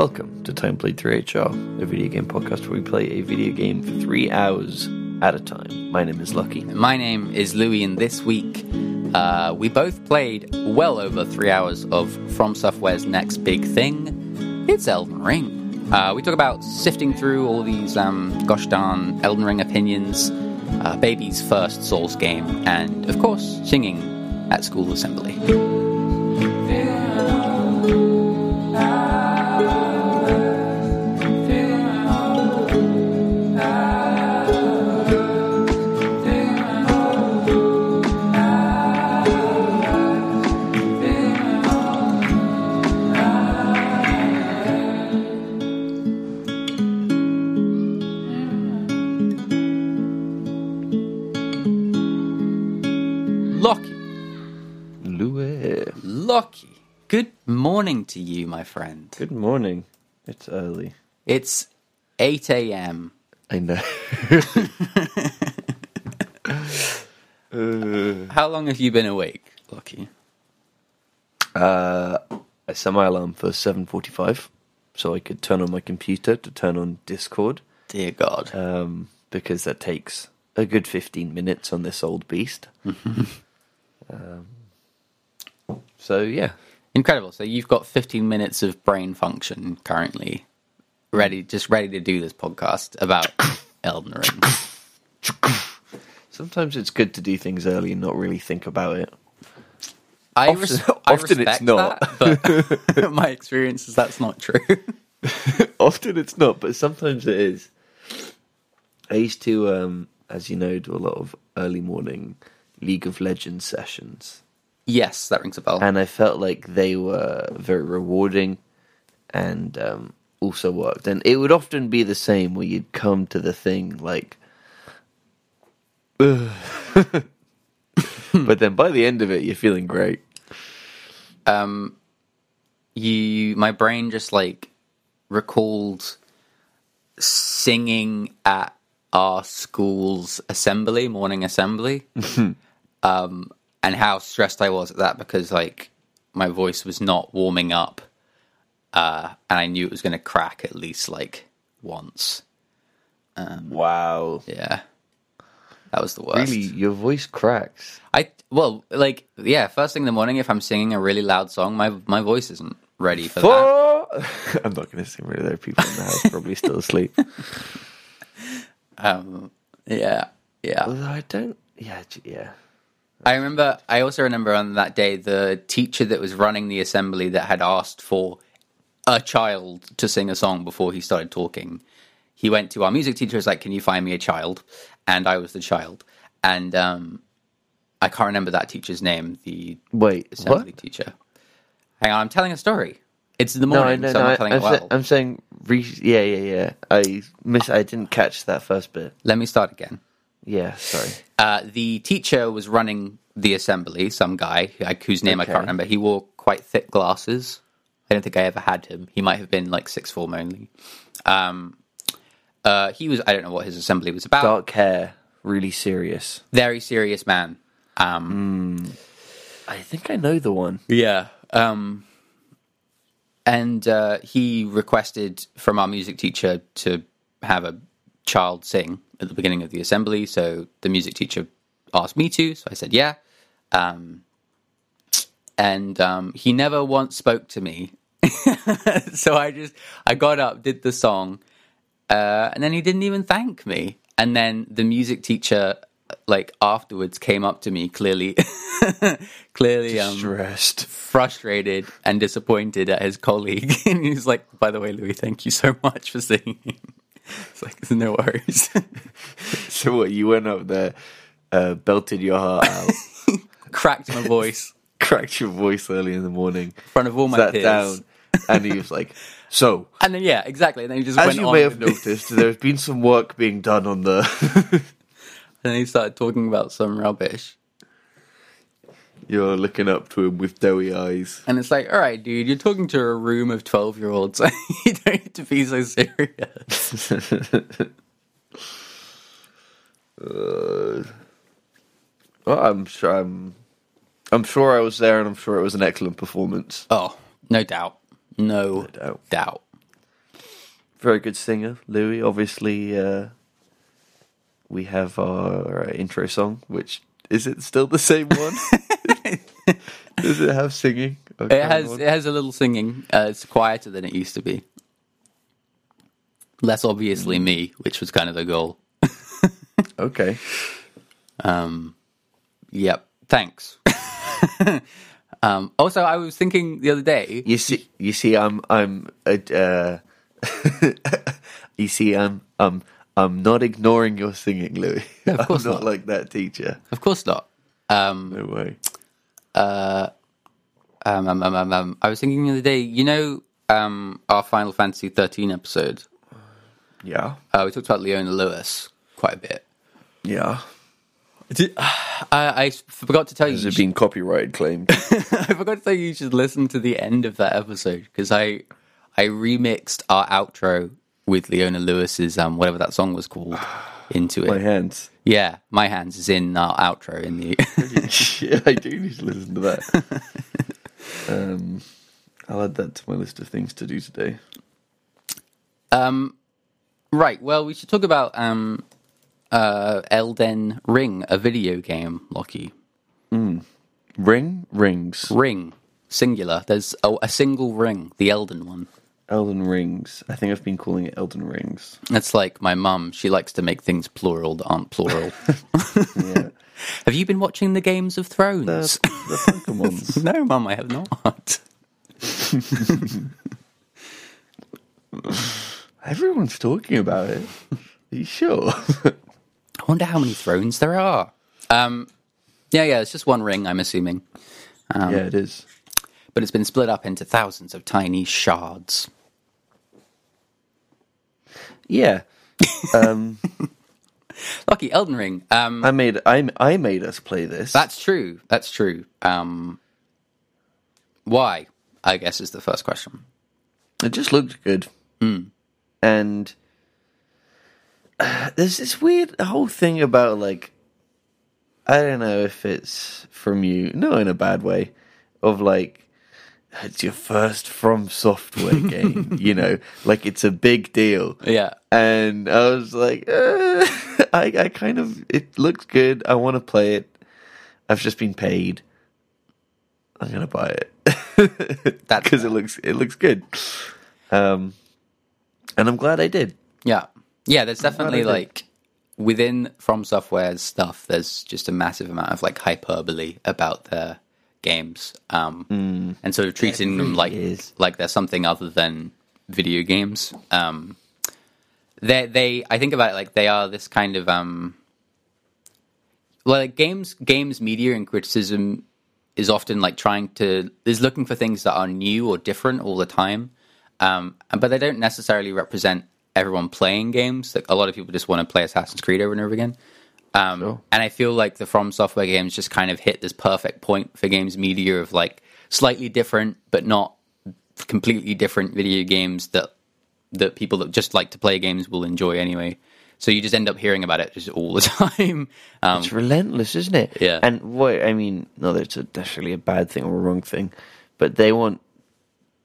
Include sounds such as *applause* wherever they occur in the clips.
Welcome to Time Played 3HR, a video game podcast where we play a video game for three hours at a time. My name is Lucky. My name is Louis, and this week uh, we both played well over three hours of From Software's next big thing. It's Elden Ring. Uh, we talk about sifting through all these um, gosh darn Elden Ring opinions, uh, baby's first Souls game, and of course, singing at school assembly. Morning to you, my friend. Good morning. It's early. It's 8 a.m. I know. *laughs* *laughs* How long have you been awake, Lucky? uh, I set my alarm for 7.45 so I could turn on my computer to turn on Discord Dear God. um, because that takes a good 15 minutes on this old beast. *laughs* um, so, yeah. Incredible. So you've got 15 minutes of brain function currently, ready, just ready to do this podcast about *coughs* Elden Ring. Sometimes it's good to do things early and not really think about it. I, Often- res- *laughs* I often it's not. that, but *laughs* *laughs* my experience is that's not true. Often it's not, but sometimes it is. I used to, um, as you know, do a lot of early morning League of Legends sessions, yes, that rings a bell. and I felt like they were very rewarding and um, also worked. And it would often be the same where you'd come to the thing like, *laughs* but then by the end of it, you're feeling great. um, you, my brain just like recalled singing at our school's assembly, morning assembly, *laughs* um, and how stressed I was at that because like my voice was not warming up, uh, and I knew it was going to crack at least like once. Wow. Yeah, that was the worst. Really, your voice cracks. I well, like yeah, first thing in the morning, if I'm singing a really loud song, my my voice isn't ready for that. Oh! *laughs* I'm not going to sing of there. People in the house probably still asleep. *laughs* Um, yeah, yeah. Although I don't. Yeah, yeah. I remember. I also remember on that day the teacher that was running the assembly that had asked for a child to sing a song before he started talking. He went to our music teacher. Was like, "Can you find me a child?" And I was the child. And um, I can't remember that teacher's name. The Wait, assembly what? teacher. Hang on, I'm telling a story. It's the No, I morning, know. so no, I'm telling I'm, it sa- I'm saying. Re- yeah, yeah, yeah. I miss. I didn't catch that first bit. Let me start again. Yeah, sorry. Uh, the teacher was running the assembly, some guy like, whose name I can't remember. He wore quite thick glasses. I don't think I ever had him. He might have been like six form only. Um, uh, he was. I don't know what his assembly was about. Dark hair, really serious. Very serious man. Um, I think I know the one. Yeah. Um, and uh, he requested from our music teacher to have a child sing at the beginning of the assembly. So the music teacher asked me to. So I said, yeah. Um, and um, he never once spoke to me. *laughs* so I just, I got up, did the song, uh, and then he didn't even thank me. And then the music teacher, like afterwards, came up to me clearly, *laughs* clearly um, Stressed. frustrated and disappointed at his colleague, *laughs* and he's like, "By the way, Louis, thank you so much for singing." *laughs* It's like, no worries. *laughs* So what? You went up there, uh, belted your heart out, *laughs* Cracked my voice cracked your voice early in the morning, in front of all my sat peers. down, and he was like, "So, And then yeah, exactly. And then he just as went you on. may have noticed, there's been some work being done on the." And then he started talking about some rubbish. You're looking up to him with doughy eyes. And it's like, all right, dude, you're talking to a room of twelve year olds. *laughs* you don't need to be so serious. *laughs* Uh, well, I'm sure I'm. I'm sure I was there, and I'm sure it was an excellent performance. Oh, no doubt. No, doubt. doubt. very good singer, Louis. Obviously, uh, we have our uh, intro song, which is it still the same one? *laughs* Does it have singing? It has it has a little singing. Uh, it's quieter than it used to be. Less obviously me, which was kind of the goal. *laughs* Okay. Um, yep. Thanks. *laughs* um, also, I was thinking the other day. You see, you see, I'm, I'm, uh, you see, I'm, I'm, I'm not ignoring your singing, Louis. *laughs* of course I'm not, not. like that teacher. Of course not. Um, No way. um, um, um, um, um, I was thinking the other day. You know, um, our Final Fantasy thirteen episode. Yeah, Uh, we talked about Leona Lewis quite a bit. yeah. I, I forgot to tell you. Has it been copyright claimed? *laughs* I forgot to tell you you should listen to the end of that episode because I I remixed our outro with Leona Lewis's um whatever that song was called *sighs* into it. My hands. Yeah, my hands is in our outro in the yeah, *laughs* I do need to listen to that. *laughs* um, I'll add that to my list of things to do today. um right. Well, we should talk about um uh Elden Ring, a video game, Lockie. Ring rings. Ring singular. There's a, a single ring, the Elden one. Elden rings. I think I've been calling it Elden rings. That's like my mum. She likes to make things plural that aren't plural. *laughs* Yeah, *laughs* Have you been watching the Games of Thrones? the, the Pokemons. *laughs* No, Mum, I have not. Everyone's talking about it. Are you sure? I wonder how many thrones there are. Um, yeah, yeah, it's just one ring, I'm assuming. yeah, it is. But it's been split up into thousands of tiny shards. Yeah. Um, *laughs* Lucky Elden Ring. Um, I made I I made us play this. that's true. That's true. Um, why? I guess is the first question. It just looked good. And uh, *sighs* there's this weird whole thing about like I don't know if it's from you, no, in a bad way, of like it's your first from software *laughs* game, you know, like it's a big deal. Yeah. And I was like, uh, *laughs* I, I kind of, it looks good. I want to play it. I've just been paid. I'm gonna buy it *laughs* that because it looks it looks good. Um, and I'm glad I did. Yeah. Yeah, there's definitely like within From Software's stuff, there's just a massive amount of like hyperbole about their games. Um and sort of treating them like is. like they're something other than video games. Um they they I think about it like they are this kind of um well like games games media and criticism is often like trying to is looking for things that are new or different all the time um, but they don't necessarily represent everyone playing games. Like a lot of people just want to play Assassin's Creed over and over again. Um, Sure. And I feel like the From Software games just kind of hit this perfect point for games media of like slightly different, but not completely different video games that that people that just like to play games will enjoy anyway. So you just end up hearing about it just all the *laughs* time. Um, It's relentless, isn't it? Yeah. And what I mean, not that it's a, necessarily a bad thing or a wrong thing, but they want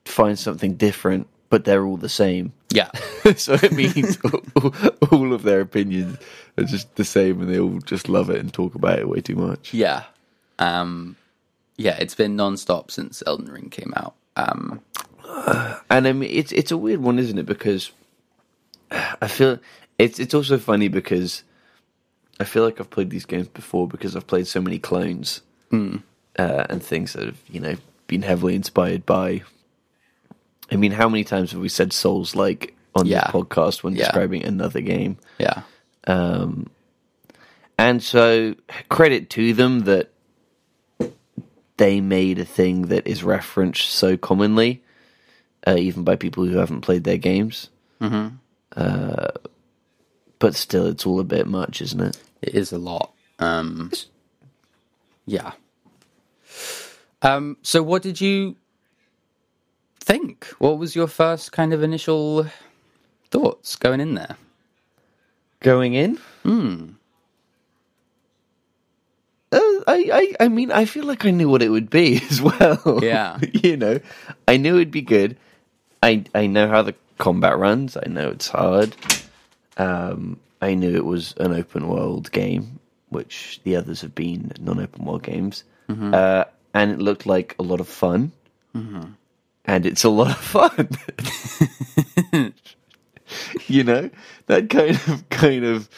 to find something different, but they're all the same. yeah, *laughs* so it means *laughs* all, all of their opinions are just the same, and they all just love it and talk about it way too much. yeah, um, yeah. It's been non-stop since Elden Ring came out. Um, And I mean, it's it's a weird one, isn't it? Because I feel it's it's also funny because I feel like I've played these games before because I've played so many clones uh, and things that have you know been heavily inspired by. I mean, how many times have we said Souls like on Yeah. this podcast when Yeah. describing another game? yeah, Um, And so credit to them that they made a thing that is referenced so commonly, uh, even by people who haven't played their games. Mm-hmm. Uh, but still, it's all a bit much, isn't it? it is a lot. Um, yeah. Um, so, what did you think? What was your first kind of initial thoughts going in there? Going in, uh, I, I, I mean, I feel like I knew what it would be *laughs* as well. Yeah. *laughs* you know, I knew it'd be good. I, I know how the combat runs. I know it's hard. Um, I knew it was an open world game, which the others have been non-open world games, uh, and it looked like a lot of fun. And it's a lot of fun. *laughs* you know that kind of kind of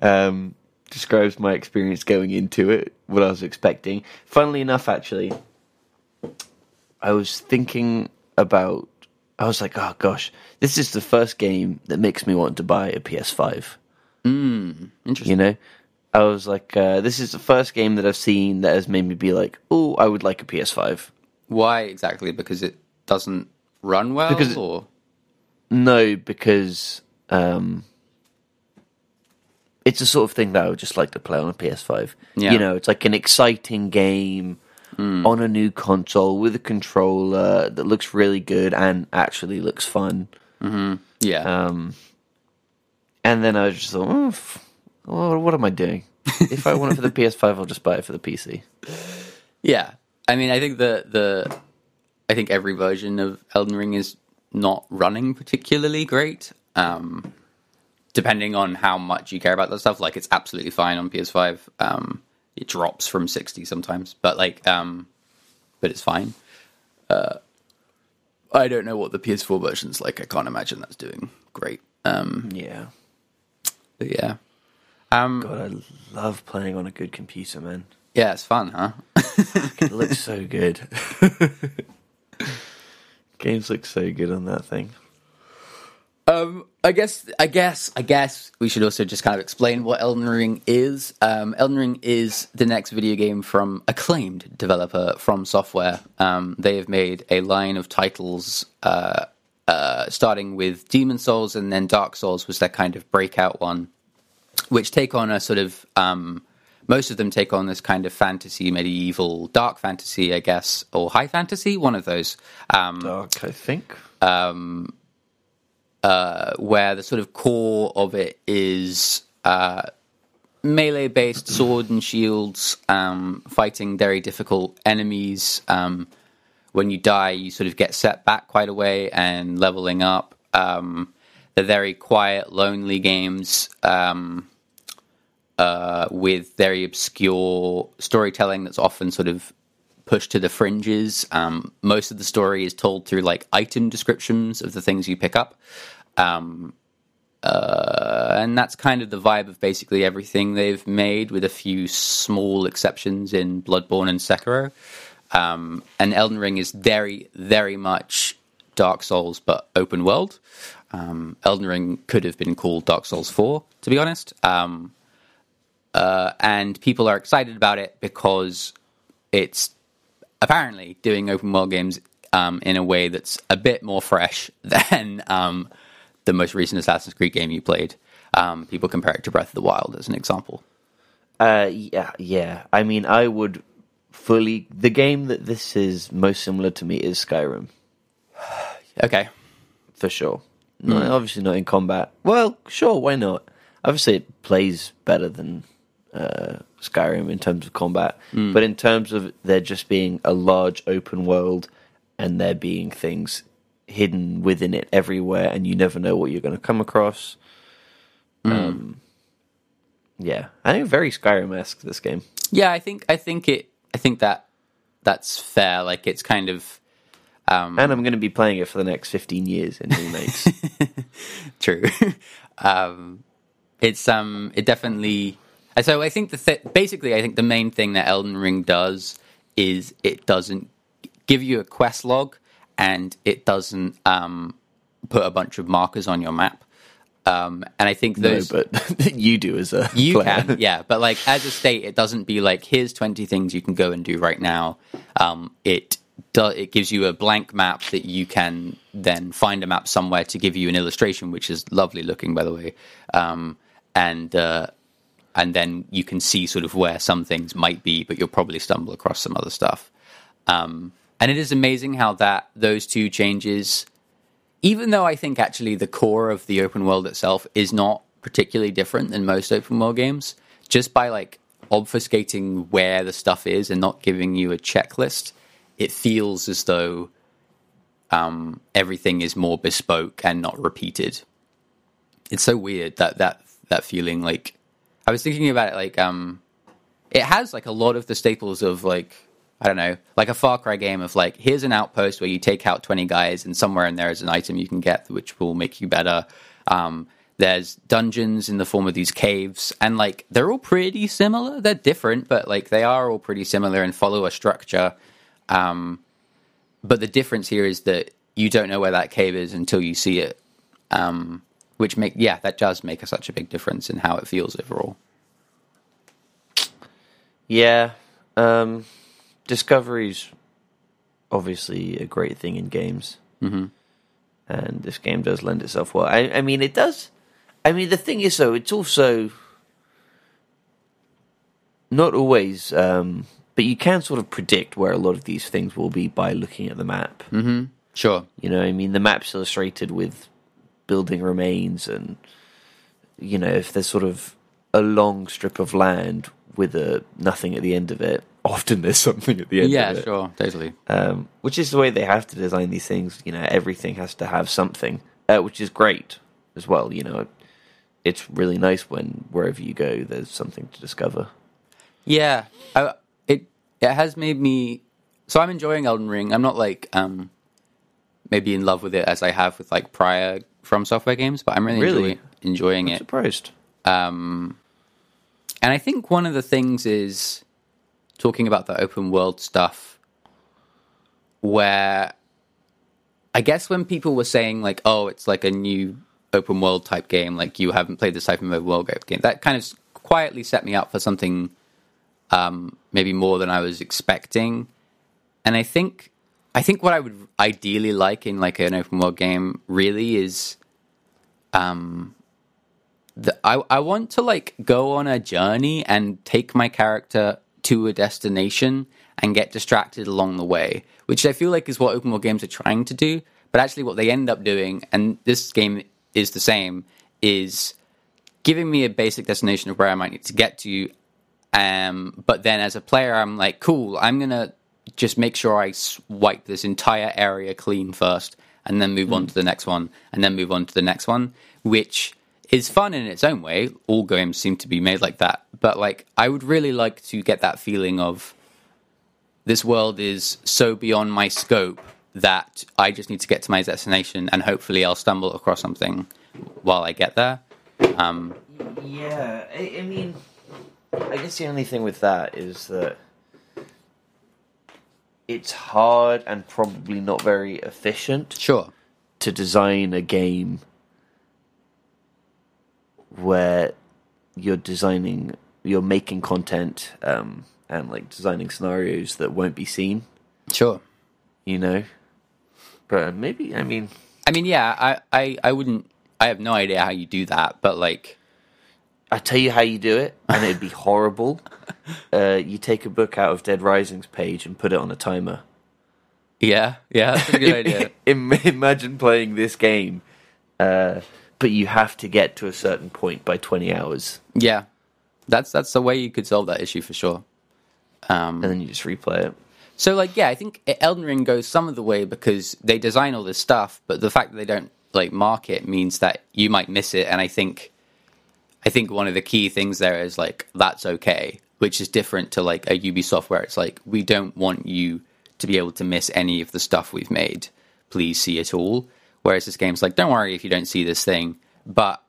um, describes my experience going into it. What I was expecting. Funnily enough, actually, I was thinking about. I was like, oh gosh, this is the first game that makes me want to buy a PS5. Interesting. You know, I was like, uh, this is the first game that I've seen that has made me be like, oh, I would like a PS5. Why exactly? Because it doesn't run well, Because or No, because um, it's the sort of thing that I would just like to play on a PS5. Yeah. You know, it's like an exciting game on a new console with a controller that looks really good and actually looks fun. Mm-hmm. yeah, Um, and then I just like, oh, f- oh, what am I doing? *laughs* if I want it for the PS5, I'll just buy it for the PC. yeah. I mean, I think the the I think every version of Elden Ring is not running particularly great. Um, depending on how much you care about that stuff, like it's absolutely fine on PS5. Um, it drops from sixty sometimes, but like, um, but it's fine. Uh, I don't know what the PS4 version's like. I can't imagine that's doing great. Um, Yeah. but yeah, um, God, I love playing on a good computer, man. yeah, it's fun, huh? *laughs* It looks so good. *laughs* Games look so good on that thing. Um, I guess, I guess, I guess we should also just kind of explain what Elden Ring is. Um, Elden Ring is the next video game from acclaimed developer From Software. Um, they have made a line of titles, uh, uh, starting with Demon Souls, and then Dark Souls was their kind of breakout one, which take on a sort of um, most of them take on this kind of fantasy, medieval, dark fantasy, I guess, or high fantasy, one of those. Um, Dark, I think. where the sort of core of it is uh, melee based sword and shields, um, fighting very difficult enemies. Um, when you die, you sort of get set back quite a way and leveling up. Um, they're very quiet, lonely games um, uh, with very obscure storytelling that's often sort of pushed to the fringes. Um, most of the story is told through like item descriptions of the things you pick up. Um, uh, and that's kind of the vibe of basically everything they've made, with a few small exceptions in Bloodborne and Sekiro. Um, and Elden Ring is very, very much Dark Souls, but open world. Um, Elden Ring could have been called Dark Souls 4, to be honest. Um, uh, and people are excited about it because it's apparently doing open world games um, in a way that's a bit more fresh *laughs* than um, the most recent Assassin's Creed game you played. Um, people compare it to Breath of the Wild as an example. Uh, yeah, yeah. I mean, I would fully. The game that this is most similar to me is Skyrim, *sighs* Okay. for sure. No, obviously not in combat. Well, sure, why not? Obviously, it plays better than uh, Skyrim in terms of combat, but in terms of there just being a large open world and there being things hidden within it everywhere, and you never know what you're going to come across. Um, yeah, I think very Skyrim esque this game. Yeah, I think I think it. I think that that's fair. Like it's kind of and I'm going to be playing it for the next 15 years in remakes. *laughs* true. *laughs* um, it's um, it definitely. So I think the th- basically, I think the main thing that Elden Ring does is it doesn't give you a quest log, and it doesn't um, put a bunch of markers on your map. Um, and I think no, but *laughs* you do as a you player. can, *laughs* yeah, but like as a state, it doesn't be like here's twenty things you can go and do right now. Um, it it gives you a blank map that you can then find a map somewhere to give you an illustration, which is lovely looking, by the way. Um, and uh, and then you can see sort of where some things might be, but you'll probably stumble across some other stuff. Um, and it is amazing how that those two changes even though I think actually the core of the open world itself is not particularly different than most open world games, just by like obfuscating where the stuff is and not giving you a checklist, it feels as though um, everything is more bespoke and not repeated. It's so weird that that that feeling. Like I was thinking about it, like um, it has like a lot of the staples of like I don't know, like a Far Cry game of like here's an outpost where you take out twenty guys and somewhere in there is an item you can get which will make you better. Um, there's dungeons in the form of these caves, and like they're all pretty similar. They're different, but like they are all pretty similar and follow a structure. Um, but the difference here is that you don't know where that cave is until you see it. Um, which make yeah, that does make a, such a big difference in how it feels overall. Yeah, um, discovery's obviously a great thing in games, Mhm. and this game does lend itself well. I, I mean, it does. I mean, the thing is, though, it's also not always, um, but you can sort of predict where a lot of these things will be by looking at the map. Mm-hmm. Sure. You know, I mean, the map's illustrated with building remains, and you know, if there's sort of a long strip of land with a nothing at the end of it, often there's something at the end Yeah, of it. sure, totally. Um, which is the way they have to design these things. You know, everything has to have something, uh, which is great as well. You know, it's really nice when wherever you go, there's something to discover. Yeah, I, it it has made me. So I'm enjoying Elden Ring. I'm not like um maybe in love with it as I have with like prior From Software games, but I'm really, Really? enjoy, enjoying I'm it. surprised. Um, and I think one of the things is talking about the open world stuff, where I guess when people were saying like, "Oh, it's like a new open world type game," like you haven't played this type of open world game, that kind of quietly set me up for something um, maybe more than I was expecting. And I think I think what I would ideally like in like an open world game really is um the, I I want to like go on a journey and take my character to a destination and get distracted along the way, which I feel like is what open world games are trying to do. But actually, what they end up doing, and this game is the same, is giving me a basic destination of where I might need to get to. Um, but then as a player, I'm like, cool, I'm gonna just make sure I wipe this entire area clean first, and then move on to the next one, and then move on to the next one, which is fun in its own way. All games seem to be made like that, but like I would really like to get that feeling of this world is so beyond my scope that I just need to get to my destination, and hopefully I'll stumble across something while I get there. Um, Yeah, I, I mean, I guess the only thing with that is that it's hard and probably not very efficient sure. to design a game where you're designing, you're making content um, and like designing scenarios that won't be seen. Sure. You know, but maybe I mean, I mean, yeah, I, I, I wouldn't. I have no idea how you do that, but like, I tell you how you do it, and it'd be *laughs* horrible. Uh, you take a book out of Dead Rising's page and put it on a timer. yeah, yeah, that's a good *laughs* idea. Imagine playing this game, uh, but you have to get to a certain point by twenty hours, Yeah, that's that's the way you could solve that issue for sure. Um, and then you just replay it. So, like, yeah, I think Elden Ring goes some of the way because they design all this stuff, but the fact that they don't like mark it means that you might miss it. And I think, I think one of the key things there is like that's okay, which is different to like a Ubisoft where it's like we don't want you to be able to miss any of the stuff we've made. Please see it all. Whereas this game's like, don't worry if you don't see this thing, but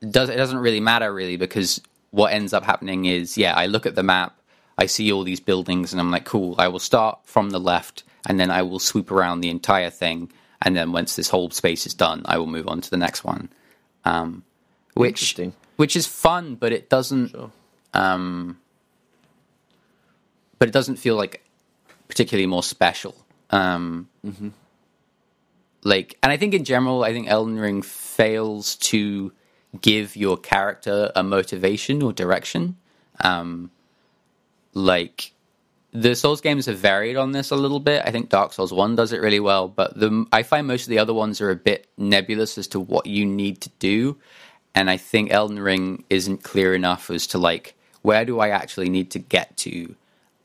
it does it doesn't really matter really because what ends up happening is yeah, I look at the map. I see all these buildings and I'm like, cool, I will start from the left and then I will swoop around the entire thing. And then once this whole space is done, I will move on to the next one. Um, which, which is fun, but it doesn't, um, but it doesn't feel like particularly more special. Um, Like, and I think in general, I think Elden Ring fails to give your character a motivation or direction. Um, like the Souls games have varied on this a little bit. I think Dark Souls One does it really well, but the I find most of the other ones are a bit nebulous as to what you need to do, and I think Elden Ring isn't clear enough as to like where do I actually need to get to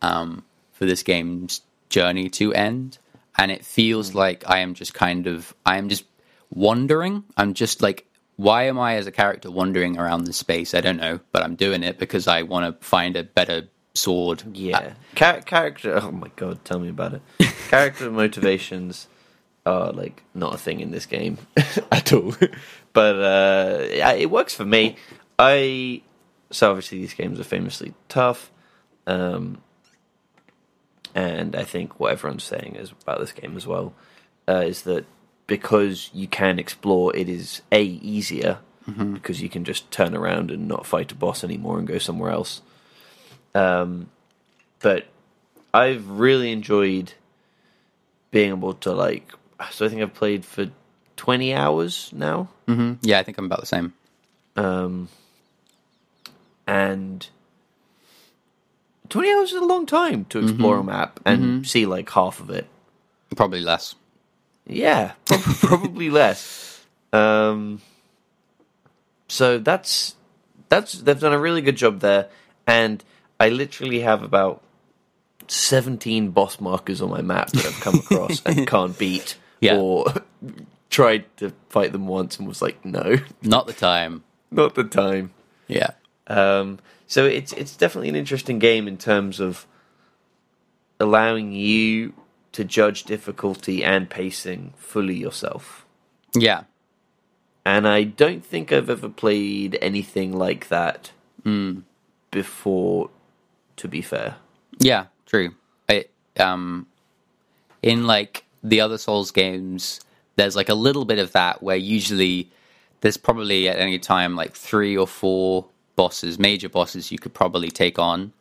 um, for this game's journey to end. and it feels like I am just kind of I am just wandering. I'm just like, why am I as a character wandering around this space? I don't know, but I'm doing it because I want to find a better sword. Yeah, Char- character. *laughs* Oh my god, tell me about it. *laughs* character motivations are like not a thing in this game *laughs* at all. but uh, yeah, it works for me. I so obviously these games are famously tough, um, and I think what everyone's saying is about this game as well uh, is that because you can explore, it is a easier because you can just turn around and not fight a boss anymore and go somewhere else. Um, but I've really enjoyed being able to like. So I think I've played for twenty hours now, hmm Yeah, I think I'm about the same. um, and twenty hours is a long time to explore a map and see like half of it. Probably less. Yeah, prob- *laughs* probably less. Um, so that's that's they've done a really good job there, and I literally have about seventeen boss markers on my map that I've come across and *laughs* can't beat, Yeah. or *laughs* tried to fight them once and was like, no, *laughs* Not the time. not the time. Yeah. Um, so it's it's definitely an interesting game in terms of allowing you to judge difficulty and pacing fully yourself. Yeah. And I don't think I've ever played anything like that before. To be fair, Yeah, true. It um in like the other Souls games, there's like a little bit of that where usually there's probably at any time like three or four bosses, major bosses you could probably take on.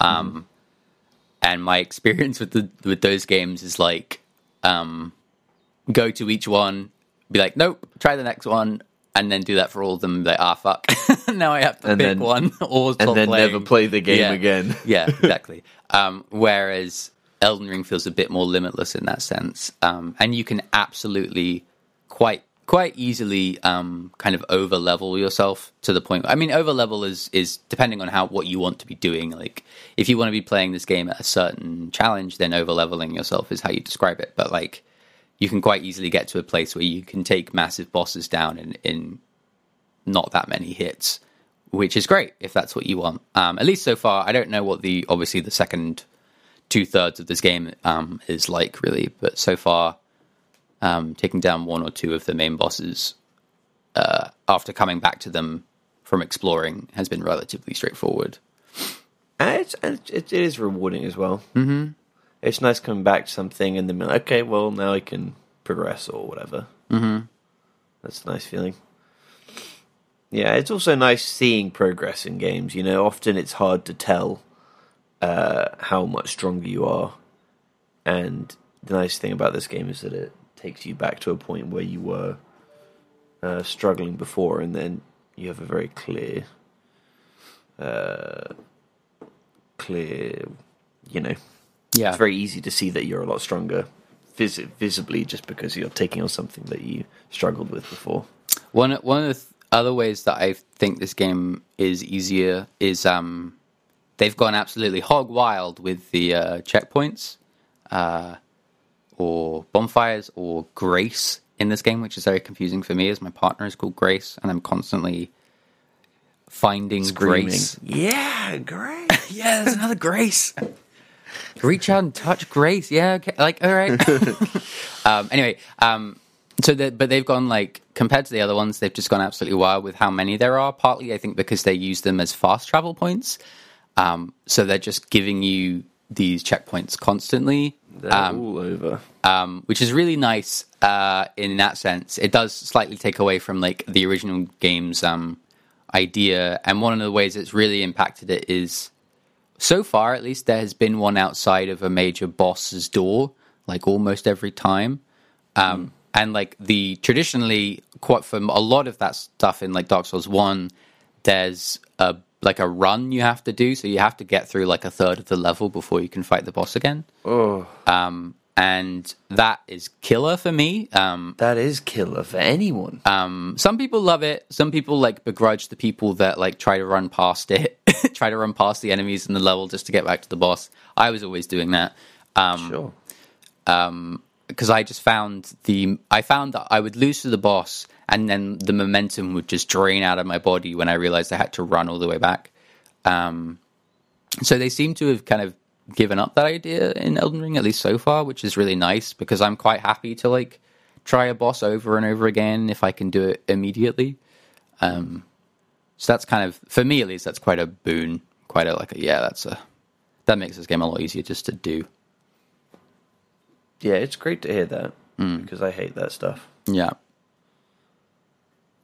Um and my *laughs* experience with the with those games is like um go to each one, be like, Nope, try the next one, and then do that for all of them, like, ah fuck. *laughs* now I have to And pick then- one *laughs* or and then playing. never play the game Yeah. again. yeah, exactly. Um, whereas Elden Ring feels a bit more limitless in that sense, um, and you can absolutely quite quite easily um, kind of over level yourself to the point. I mean, over level is is depending on how what you want to be doing. Like, if you want to be playing this game at a certain challenge, then over leveling yourself is how you describe it. But like, you can quite easily get to a place where you can take massive bosses down in in not that many hits, which is great if that's what you want. Um, at least so far, I don't know what the obviously the second two thirds of this game um, is like really, but so far, um, taking down one or two of the main bosses uh, after coming back to them from exploring has been relatively straightforward. And it's, it, it is rewarding as well. Mm-hmm. It's nice coming back to something and then like, okay, well now I can progress or whatever. Mm-hmm. That's a nice feeling. Yeah, it's also nice seeing progress in games. You know, often it's hard to tell uh, how much stronger you are, and the nice thing about this game is that it takes you back to a point where you were uh, struggling before, and then you have a very clear uh, clear, you know, Yeah, it's very easy to see that you're a lot stronger vis- visibly just because you're taking on something that you struggled with before. One one of the th- other ways that I think this game is easier is um, they've gone absolutely hog wild with the uh, checkpoints, uh, or bonfires, or grace in this game, which is very confusing for me, as my partner is called Grace, and I'm constantly finding Grace. Yeah, grace. Yeah, there's another Grace. *laughs* Reach out and touch Grace. Yeah, okay. Like, all right. *laughs* um, anyway, um, so the, but they've gone like compared to the other ones, they've just gone absolutely wild with how many there are. Partly, I think, because they use them as fast travel points. Um, so they're just giving you these checkpoints constantly, They're all over. um, which is really nice uh, in that sense. It does slightly take away from like the original game's um, idea, and one of the ways it's really impacted it is so far, at least, there has been one outside of a major boss's door, like almost every time. Um, And like the traditionally, quite from a lot of that stuff in like Dark Souls One, there's a like a run you have to do, so you have to get through like a third of the level before you can fight the boss again Oh, and that is killer for me. Um, that is killer for anyone. um, some people love it. Some people like begrudge the people that like try to run past it, *laughs* try to run past the enemies in the level just to get back to the boss. I was always doing that. Um, sure. Because I just found the I found that I would lose to the boss, and then the momentum would just drain out of my body when I realized I had to run all the way back. Um, so they seem to have kind of given up that idea in Elden Ring, at least so far, which is really nice because I'm quite happy to like try a boss over and over again if I can do it immediately. Um, so that's kind of for me at least that's quite a boon, quite a like a, yeah that's a that makes this game a lot easier just to do. Yeah, it's great to hear that because I hate that stuff. Yeah.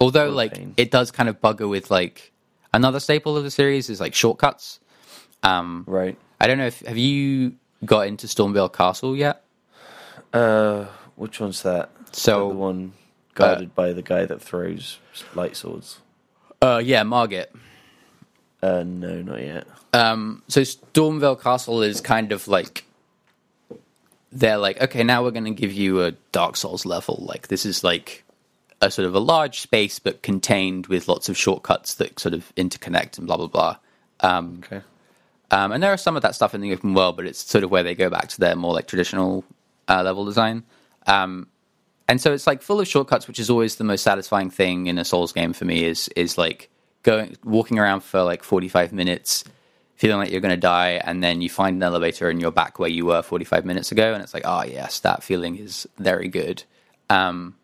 Although, like, pain. it does kind of bugger with like another staple of the series is like shortcuts. Um, Right. I don't know if have you got into Stormveil Castle yet? Uh, which one's that? So- the one guarded by the guy that throws light swords. Uh, yeah, Margit. Uh, no, not yet. Um, so Stormveil Castle is kind of like they're like, okay, now we're going to give you a Dark Souls level. Like this is like a sort of a large space, but contained with lots of shortcuts that sort of interconnect and blah blah blah. Um, Okay. Um, and there are some of that stuff in the open world, but it's sort of where they go back to their more like traditional uh, level design. Um, and so it's like full of shortcuts, which is always the most satisfying thing in a Souls game for me. Is is like going walking around for like forty five minutes, feeling like you're going to die, and then you find an elevator and you're back where you were forty five minutes ago, and it's like, oh yes, that feeling is very good. Um,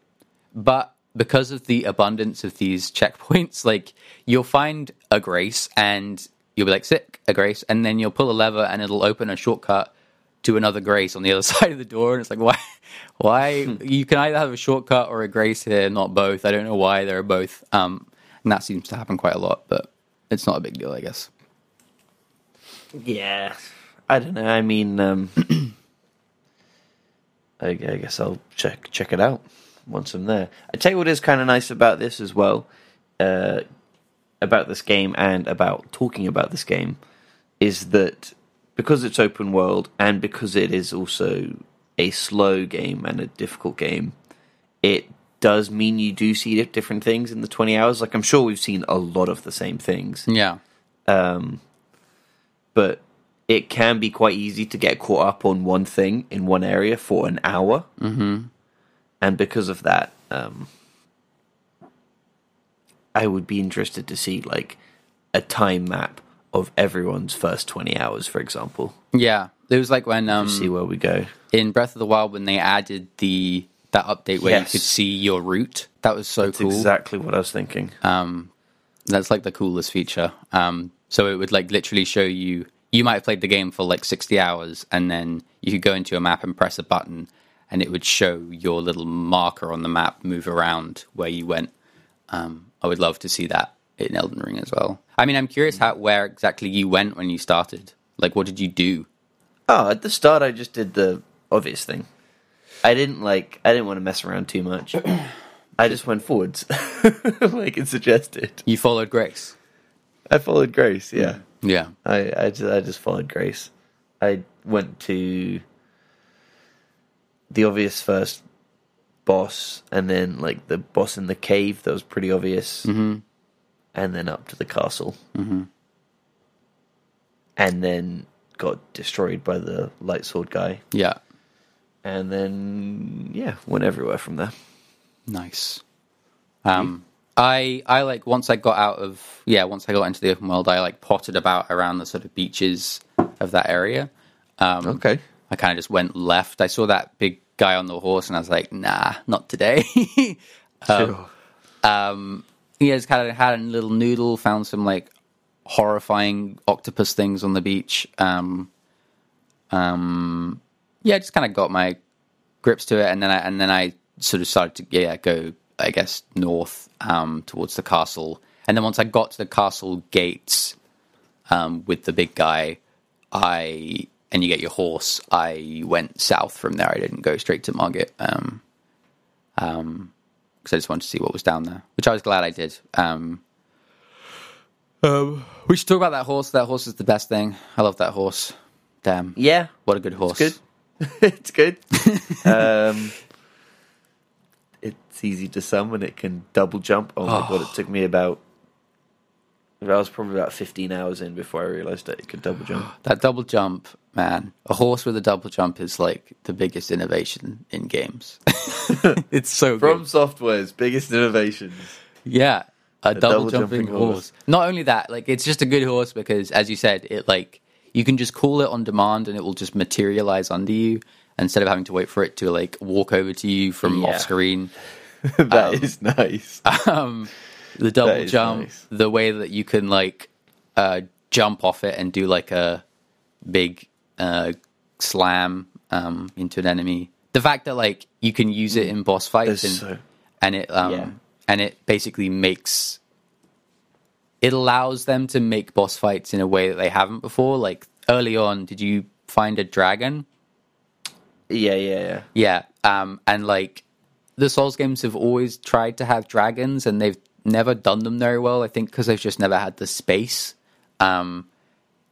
but because of the abundance of these checkpoints, *laughs* like you'll find a grace and you'll be like, sick, a grace, and then you'll pull a lever and it'll open a shortcut to another grace on the other *laughs* side of the door. And it's like, why? Why? you can either have a shortcut or a grace here, not both. I don't know why there are both. Um, and that seems to happen quite a lot, but it's not a big deal, I guess. Yeah. I don't know. I mean, um, *clears throat* I, I guess I'll check check it out once I'm there. I tell you what is kind of nice about this as well, uh, about this game and about talking about this game, is that because it's open world and because it is also a slow game and a difficult game, it does mean you do see different things in the 20 hours. Like I'm sure we've seen a lot of the same things Yeah. But it can be quite easy to get caught up on one thing in one area for an hour. Mm-hmm. And because of that, um, I would be interested to see like a time map of everyone's first 20 hours, for example, Yeah. It was like when to um, see where we go. in Breath of the Wild when they added the that update where you could see your route. That was so That's cool. exactly what I was thinking. Um, that's like the coolest feature. Um, so it would like literally show you. You might have played the game for like sixty hours, and then you could go into a map and press a button, and it would show your little marker on the map move around where you went. Um, I would love to see that in Elden Ring as well. I mean, I'm curious how where exactly you went when you started. Like, what did you do? Oh, at the start, I just did the obvious thing. I didn't like. I didn't want to mess around too much. *clears throat* I just went forwards, *laughs* like it suggested. You followed Grace. I followed Grace. Yeah, Yeah. I I just, I just followed Grace. I went to the obvious first boss, and then like the boss in the cave that was pretty obvious, mm-hmm. and then up to the castle, mm-hmm. and then got destroyed by the light sword guy, Yeah. and then yeah, went everywhere from there. Nice. Um, I I like once I got out of yeah once I got into the open world I like potted about around the sort of beaches of that area. Um, Okay. I kind of just went left. I saw that big guy on the horse and I was like, nah, not today. *laughs* Sure. um, he just kind of had a little noodle, found some like horrifying octopus things on the beach. Um, um, yeah, just kind of got my grips to it, and then I and then I sort of started to yeah go I guess north um, towards the castle, and then once I got to the castle gates um, with the big guy, I and you get your horse. I went south from there. I didn't go straight to Margit. Um, um, because I just wanted to see what was down there, which I was glad I did. Um, um, we should talk about that horse. That horse is the best thing. I love that horse. Damn, Yeah, what a good horse. good. *laughs* it's good. *laughs* um, it's easy to summon. It can double jump. Oh my god! It took me about I was probably about 15 hours in before I realised that it could double jump. *gasps* That double jump, man. A horse with a double jump is like the biggest innovation in games. *laughs* it's so From good. Software's biggest innovations. Yeah, a, double, double jumping, jumping horse. horse. Not only that, like it's just a good horse because, as you said, it like you can just call it on demand and it will just materialize under you instead of having to wait for it to like walk over to you from Yeah. off screen. *laughs* That is nice. *laughs* Um, the double jump, nice. the way that you can like uh, jump off it and do like a big uh, slam um, into an enemy. The fact that like you can use it in boss fights and, so- and it um, Yeah. and it basically makes it allows them to make boss fights in a way that they haven't before. Like early on, did you find a dragon? Yeah, yeah, yeah. Yeah, um, and like the Souls games have always tried to have dragons, and they've never done them very well. I think because they've just never had the space. Um,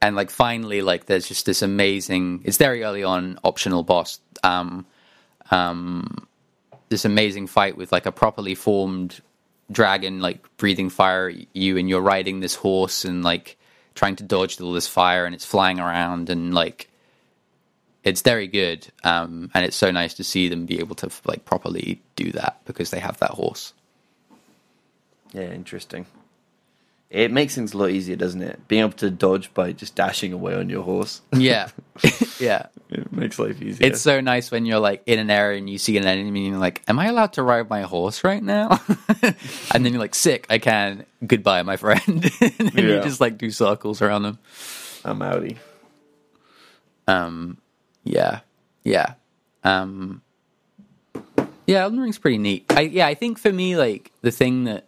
and like finally, like there's just this amazing. It's very early on optional boss. Um, um, this amazing fight with like a properly formed dragon, like breathing fire at you, and you're riding this horse and like trying to dodge all this fire, and it's flying around and like it's very good, um, and it's so nice to see them be able to like properly do that because they have that horse. Yeah, interesting. It makes things a lot easier, doesn't it? Being able to dodge by just dashing away on your horse. Yeah, *laughs* yeah. It makes life easier. It's so nice when you're like in an area and you see an enemy and you're like, "Am I allowed to ride my horse right now?" *laughs* and then you're like, "Sick, I can." Goodbye, my friend. *laughs* and then you just like do circles around them. I'm outie. Um, yeah, yeah, um, yeah. Elden Ring's pretty neat. I yeah, I think for me, like the thing that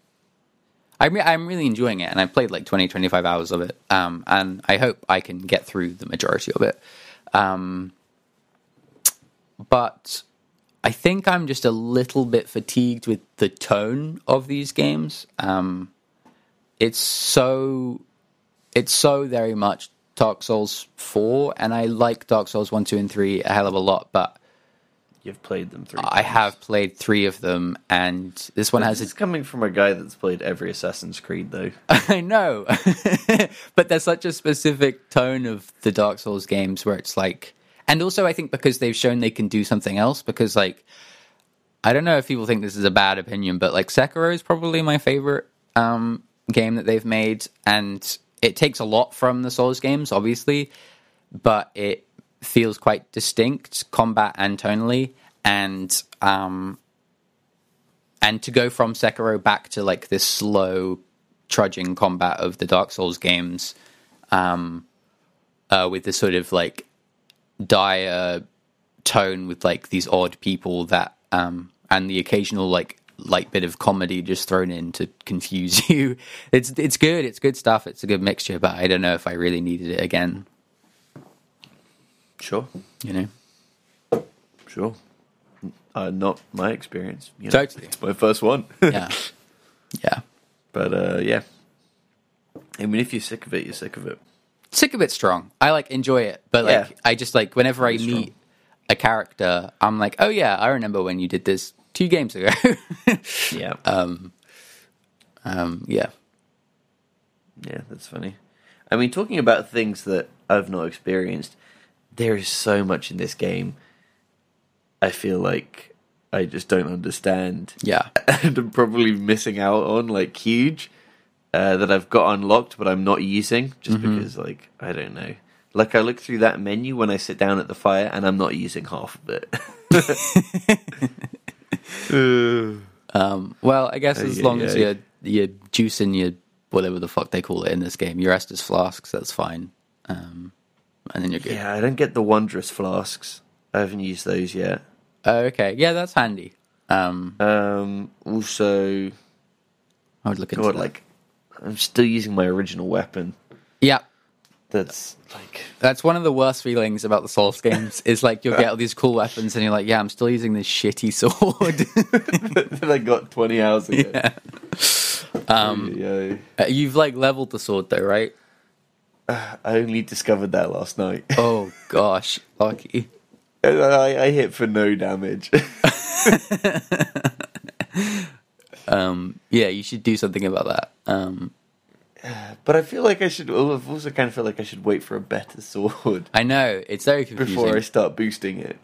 I'm re- I'm really enjoying it, and I played like 20, 25 hours of it. Um, and I hope I can get through the majority of it. Um, but I think I'm just a little bit fatigued with the tone of these games. Um, it's so it's so very much Dark Souls 4 and I like Dark Souls 1, 2 and 3 a hell of a lot, but You've played them three. I have played 3 of them and this one has This is a coming from a guy that's played every Assassin's Creed, though. *laughs* I know. *laughs* but there's such a specific tone of the Dark Souls games where it's like and also I think because they've shown they can do something else because like I don't know if people think this is a bad opinion, but like Sekiro is probably my favorite um, game that they've made, and it takes a lot from the Souls games, obviously, but it feels quite distinct, combat and tonally, and um, and to go from Sekiro back to like this slow, trudging combat of the Dark Souls games, um, uh, with this sort of like dire tone with like these odd people that um and the occasional like light bit of comedy just thrown in to confuse *laughs* you it's it's good it's good stuff it's a good mixture but i don't know if i really needed it again Sure, you know sure. Uh, not my experience. You know. Totally. It's my first one. *laughs* yeah yeah but uh, yeah. I mean, if you're sick of it, you're sick of it. sick of it strong i like enjoy it but like Yeah. i just like whenever i It's strong. meet a character i'm like oh yeah i remember when you did this two games ago *laughs* Yeah. um um, yeah Yeah, that's funny. I mean, talking about things that I've not experienced, there is so much in this game. I feel like I just don't understand, yeah *laughs* and I'm probably missing out on like huge uh, that I've got unlocked, but I'm not using just Mm-hmm. because, like, I don't know. Like, I look through that menu when I sit down at the fire, and I'm not using half of it. *laughs* *laughs* Um, well, I guess as long as you're you're juicing your whatever the fuck they call it in this game, your Estus flasks, that's fine. Um, and then you're good. yeah, I don't get the wondrous flasks. I haven't used those yet. Oh, okay, yeah, that's handy. Um, Um, also, I would look into God, that. like, I'm still using my original weapon. yeah, That's like, that's one of the worst feelings about the Souls *laughs* games. is like you'll get all these cool weapons and you're like, yeah, I'm still using this shitty sword. *laughs* that I got 20 hours ago. yeah. Um, yeah, Uh, You've like leveled the sword though, right? *sighs* I only discovered that last night. Oh gosh, *laughs* lucky. I, I hit for no damage. Um, yeah, you should do something about that. Um, But I feel like I should. I've also kind of feel like I should wait for a better sword I know it's very confusing. *laughs* before I start boosting it.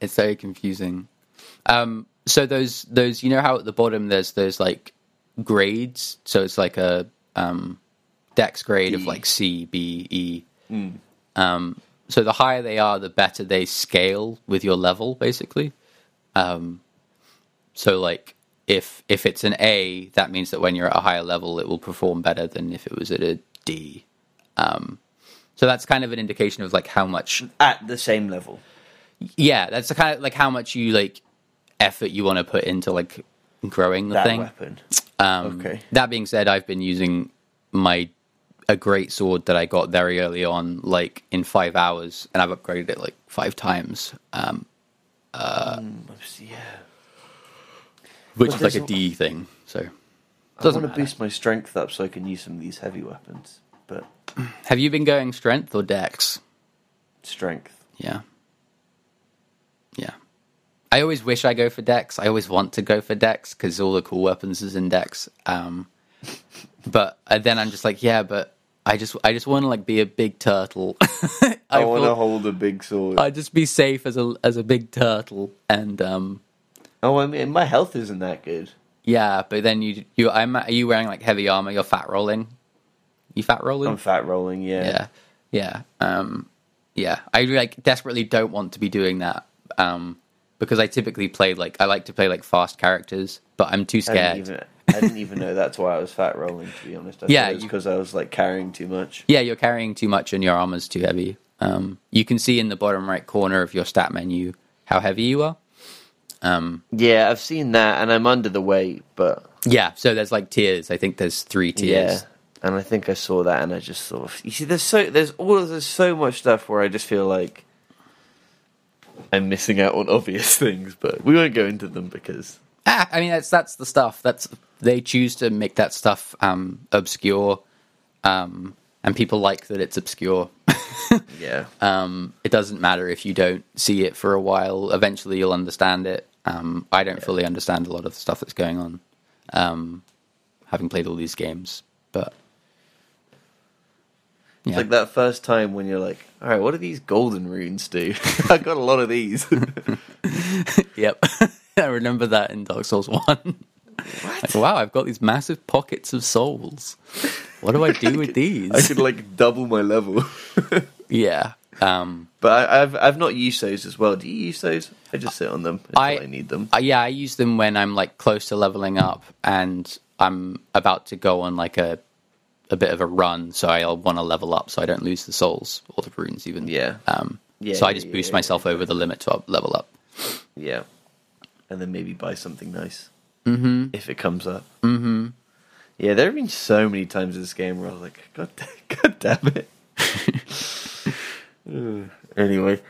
It's very confusing. Um, so those those you know how at the bottom there's those like grades. So it's like a um, dex grade of like C, B, E. Um, so the higher they are, the better they scale with your level, basically. Um, so like if if it's an A, that means that when you're at a higher level, it will perform better than if it was at a D. Um, so that's kind of an indication of like how much At the same level. yeah, that's the kind of like how much you like effort you want to put into like growing the That thing. weapon. Um, Okay. That being said, I've been using my a great sword that I got very early on, like in five hours, and I've upgraded it like five times, um, yeah. Which is like a D thing. So I doesn't want to matter. boost my strength up so I can use some of these heavy weapons. But *clears throat* Have you been going strength or dex? strength. Yeah, yeah. I always wish I go for dex. I always want to go for dex because all the cool weapons is in dex. Um, *laughs* but uh, then I'm just like, yeah, but I just I just want to like be a big turtle. *laughs* I, I, want to hold a big sword. I'd just be safe as a as a big turtle, and um, oh, I mean, my health isn't that good. yeah. But then you you I'm are you wearing like heavy armor? You're fat rolling. You fat rolling? I'm fat rolling, yeah. yeah, yeah, um, yeah. I like desperately don't want to be doing that um, because I typically play like I like to play like fast characters, but I'm too I scared. didn't, even, I didn't even know that's why I was fat rolling, to be honest. I Yeah, thought it was you- because I was like carrying too much. Yeah, you're carrying too much and your armor's too heavy. Um, you can see in the bottom right corner of your stat menu how heavy you are. Um, Yeah, I've seen that, and I'm under the weight, but yeah, so there's like tiers. I think there's three tiers. yeah. And I think I saw that, and I just sort of you see, there's so there's all there's so much stuff where I just feel like I'm missing out on *laughs* obvious things, but we won't go into them because Ah, I mean that's that's the stuff. That's they choose to make that stuff um, obscure, um, and people like that it's obscure. *laughs* yeah, um, it doesn't matter if you don't see it for a while. Eventually, you'll understand it. Um, I don't fully understand a lot of the stuff that's going on, um, having played all these games. But it's like that first time when you're like, all right, what do these golden runes do? *laughs* I got a lot of these. *laughs* yep, *laughs* I remember that in Dark Souls One. Like, wow, I've got these massive pockets of souls. What do I do with these? I could like double my level. yeah. Um, But I, I've I've not used those as well. Do you use those? I just sit on them until I, I- need them. yeah, I use them when I'm like close to leveling up and I'm about to go on like a a bit of a run, so I'll want to level up so I don't lose the souls or the runes even. Yeah. Um, Yeah, so I just yeah, boost yeah, myself over the limit to level up. Yeah, and then maybe buy something nice mm-hmm. if it comes up. Mm-hmm. Yeah, there have been so many times in this game where I was like, God, *laughs* God damn it. *laughs* Anyway,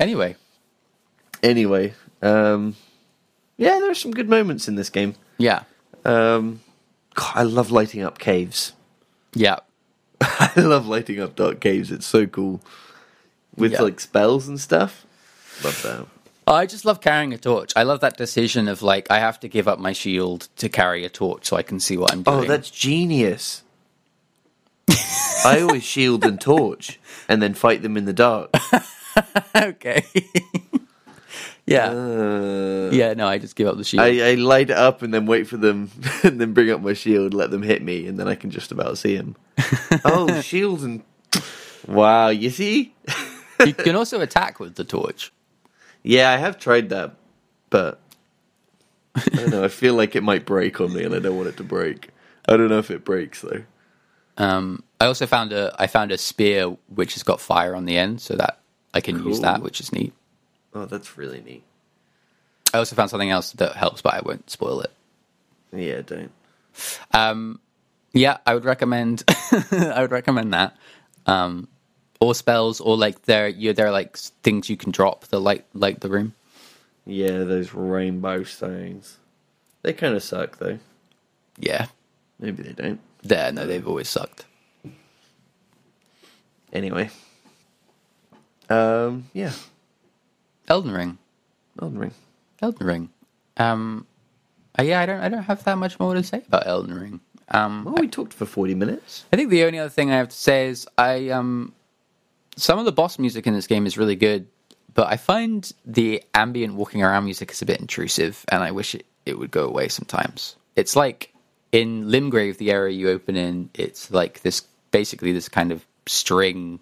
Anyway, anyway, um, yeah, there are some good moments in this game. yeah, Um, God, I love lighting up caves. yeah, *laughs* I love lighting up dark caves. It's so cool with Yeah. like spells and stuff. Love that. I just love carrying a torch. I love that decision of like I have to give up my shield to carry a torch so I can see what I'm doing. Oh, that's genius. *laughs* I always shield and torch and then fight them in the dark. *laughs* okay. *laughs* yeah, Uh, yeah. No, I just give up the shield. I, I light it up and then wait for them and then bring up my shield, let them hit me, and then I can just about see them. oh, shields and. *sniffs* Wow, you see? you can also attack with the torch. Yeah, I have tried that, but. I don't know, I feel like it might break on me and I don't want it to break. I don't know if it breaks though. Um, I also found a I found a spear which has got fire on the end, so that I can use that, which is neat. Oh, that's really neat. I also found something else that helps, but I won't spoil it. Yeah, don't. Um, yeah, I would recommend. *laughs* I would recommend that. Um, or spells, or like there, you there are like things you can drop that light light the room. Yeah, those rainbow stones. They kind of suck though. Yeah, Maybe they don't. There. No, they've always sucked. Anyway. Um, yeah. Elden Ring. Elden Ring. Elden Ring. Um, uh, yeah, I don't. I don't have that much more to say about Elden Ring. Um, Well, we talked for forty minutes. I think the only other thing I have to say is I um some of the boss music in this game is really good, but I find the ambient walking around music is a bit intrusive, and I wish it, it would go away sometimes. It's like in Limgrave, the area you open in, it's like this basically this kind of string.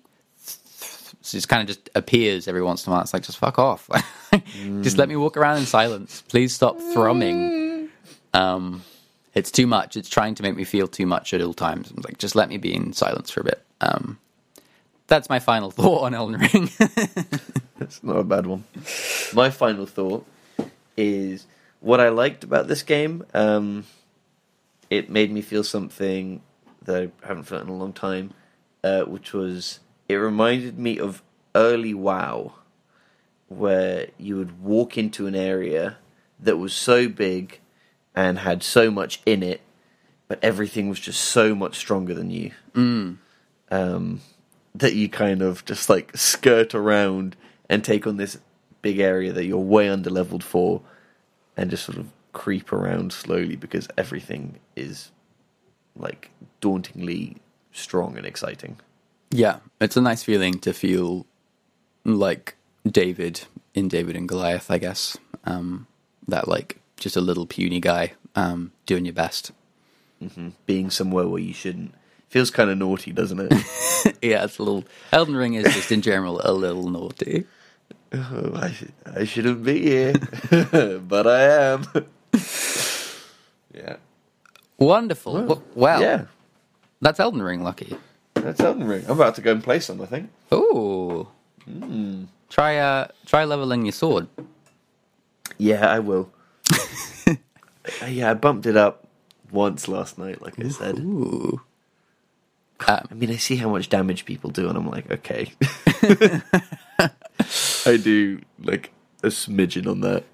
So it kind of just appears every once in a while. It's like just fuck off. *laughs* just let me walk around in silence. Please stop thrumming. Um, it's too much. It's trying to make me feel too much at all times. I'm like, just let me be in silence for a bit. Um, that's my final *laughs* thought on Elden Ring. *laughs* That's not a bad one. My final thought is what I liked about this game. Um, it made me feel something that I haven't felt in a long time, uh, which was it reminded me of early WoW, where you would walk into an area that was so big and had so much in it, but everything was just so much stronger than you. Um, that you kind of just like skirt around and take on this big area that you're way under leveled for and just sort of creep around slowly because everything is like dauntingly strong and exciting. yeah, it's a nice feeling to feel like David in David and Goliath, I guess. Um, that like just a little puny guy um, doing your best. Being somewhere where you shouldn't feels kind of naughty, doesn't it? *laughs* yeah, it's a little. Elden Ring is just in general a little naughty. *laughs* oh, I, sh- I shouldn't be here, *laughs* but I am. *laughs* yeah. Wonderful. Well, well yeah. that's Elden Ring, Lucky. That's Elden Ring. I'm about to go and play some, I think. Ooh. Try uh try leveling your sword. Yeah, I will. *laughs* Uh, yeah, I bumped it up once last night, like I said. Ooh. I mean, I see how much damage people do, and I'm like, okay. *laughs* I do like a smidgen on that.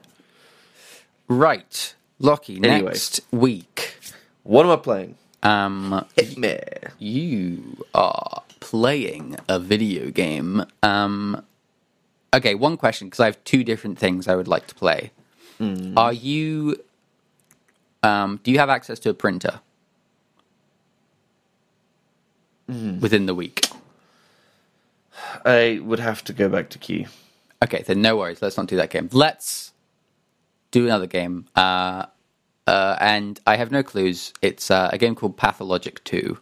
Right. Lucky, Anyway. next week. What am I playing? Um Hit me. you are playing a video game. Um Okay, one question because I have two different things I would like to play. Are you um do you have access to a printer? Within the week. I would have to go back to Q. Okay, then no worries. Let's not do that game. Let's do another game. Uh, uh, and I have no clues. It's uh, a game called Pathologic 2.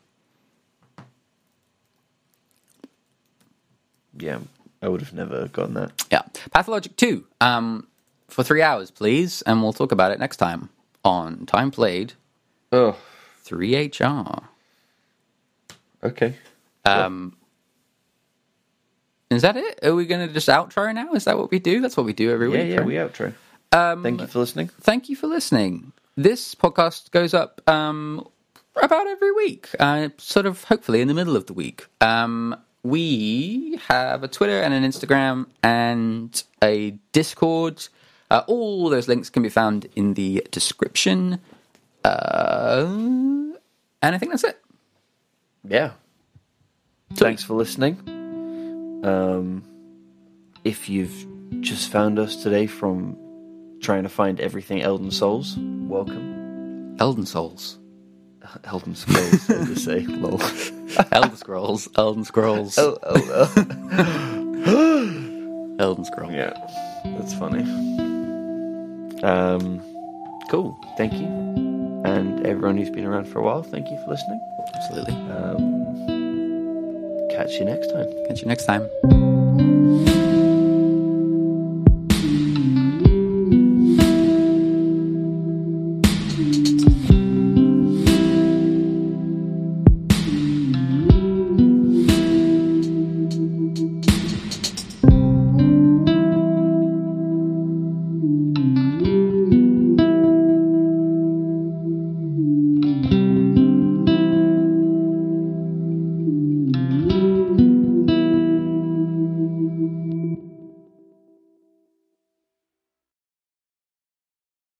Yeah, I would have never gotten that. Yeah. Pathologic 2. Um, for three hours, please. And we'll talk about it next time on Time Played Oh, 3HR. okay. Um, is that it? Are we going to just outro now? Is that what we do? That's what we do every Yeah, week. yeah, right? we outro. Um, Thank you for listening. thank you for listening. This podcast goes up um, about every week, uh, sort of hopefully in the middle of the week. Um, we have a Twitter and an Instagram and a Discord. Uh, all those links can be found in the description. Uh, and I think that's it. Yeah. Thanks for listening. Um, if you've just found us today from trying to find everything Elden Souls, welcome. Elden Souls. *laughs* Elden Scrolls, I just say. *laughs* Lol. Elden Scrolls. Elden Scrolls. *laughs* Oh, oh, oh. *gasps* Elden Scrolls. Yeah, that's funny. Um, cool. Thank you. And everyone who's been around for a while, thank you for listening. Absolutely. Um, catch you next time. Catch you next time.